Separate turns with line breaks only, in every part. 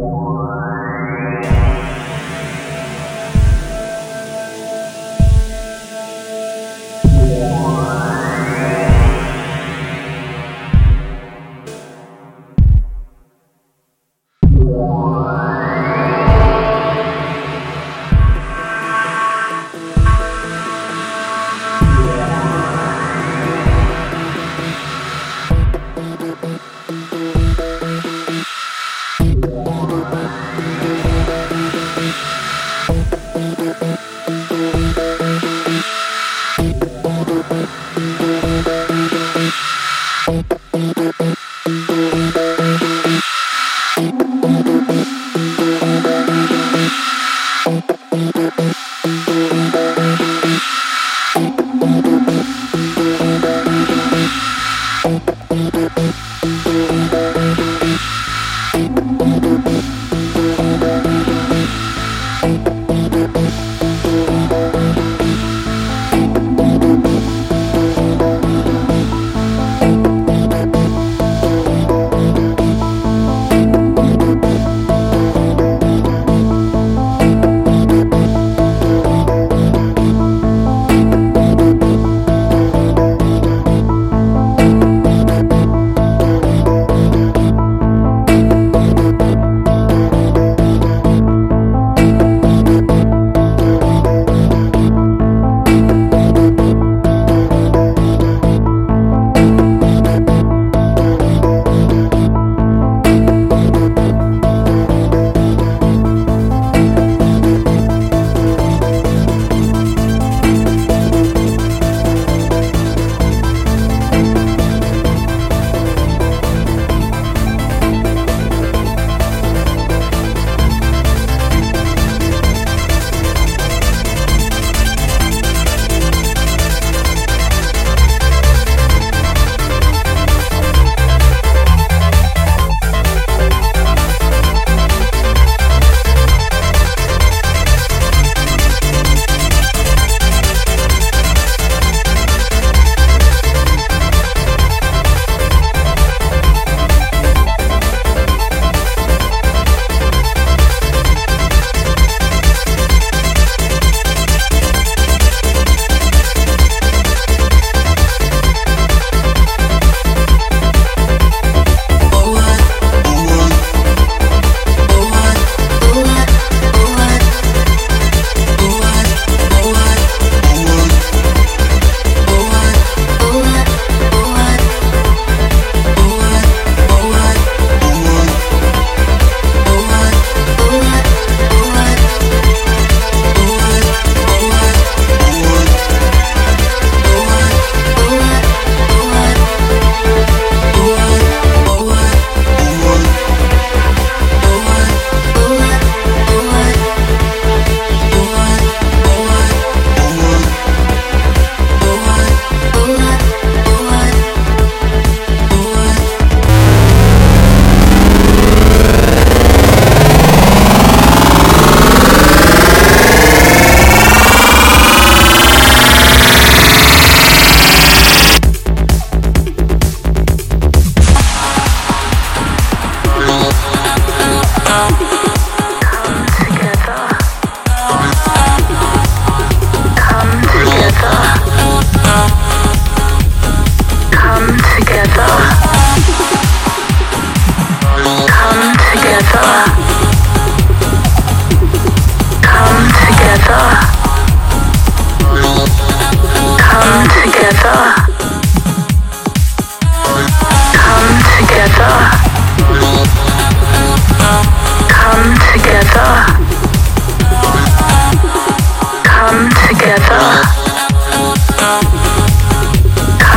Thank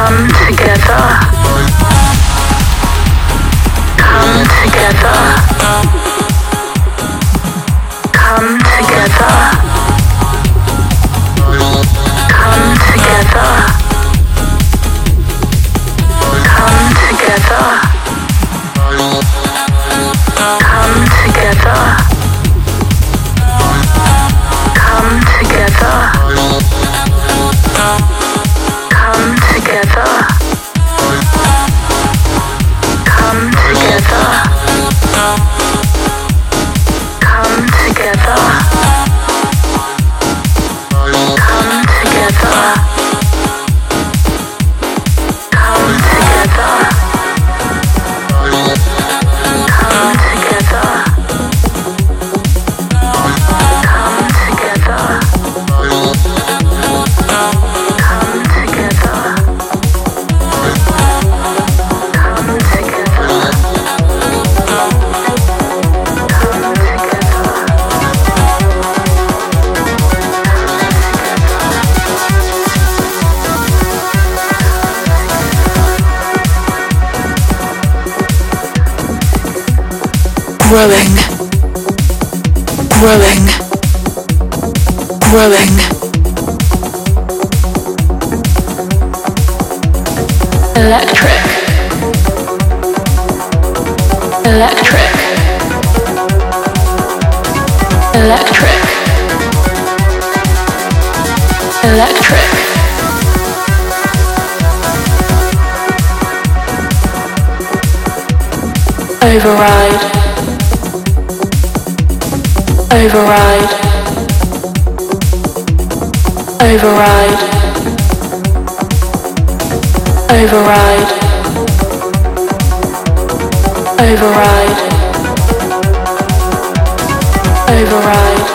Um, come together. Uh, growing, growing, growing. Electric, electric, electric, electric. Override. Override. Override. Override. Override. Override.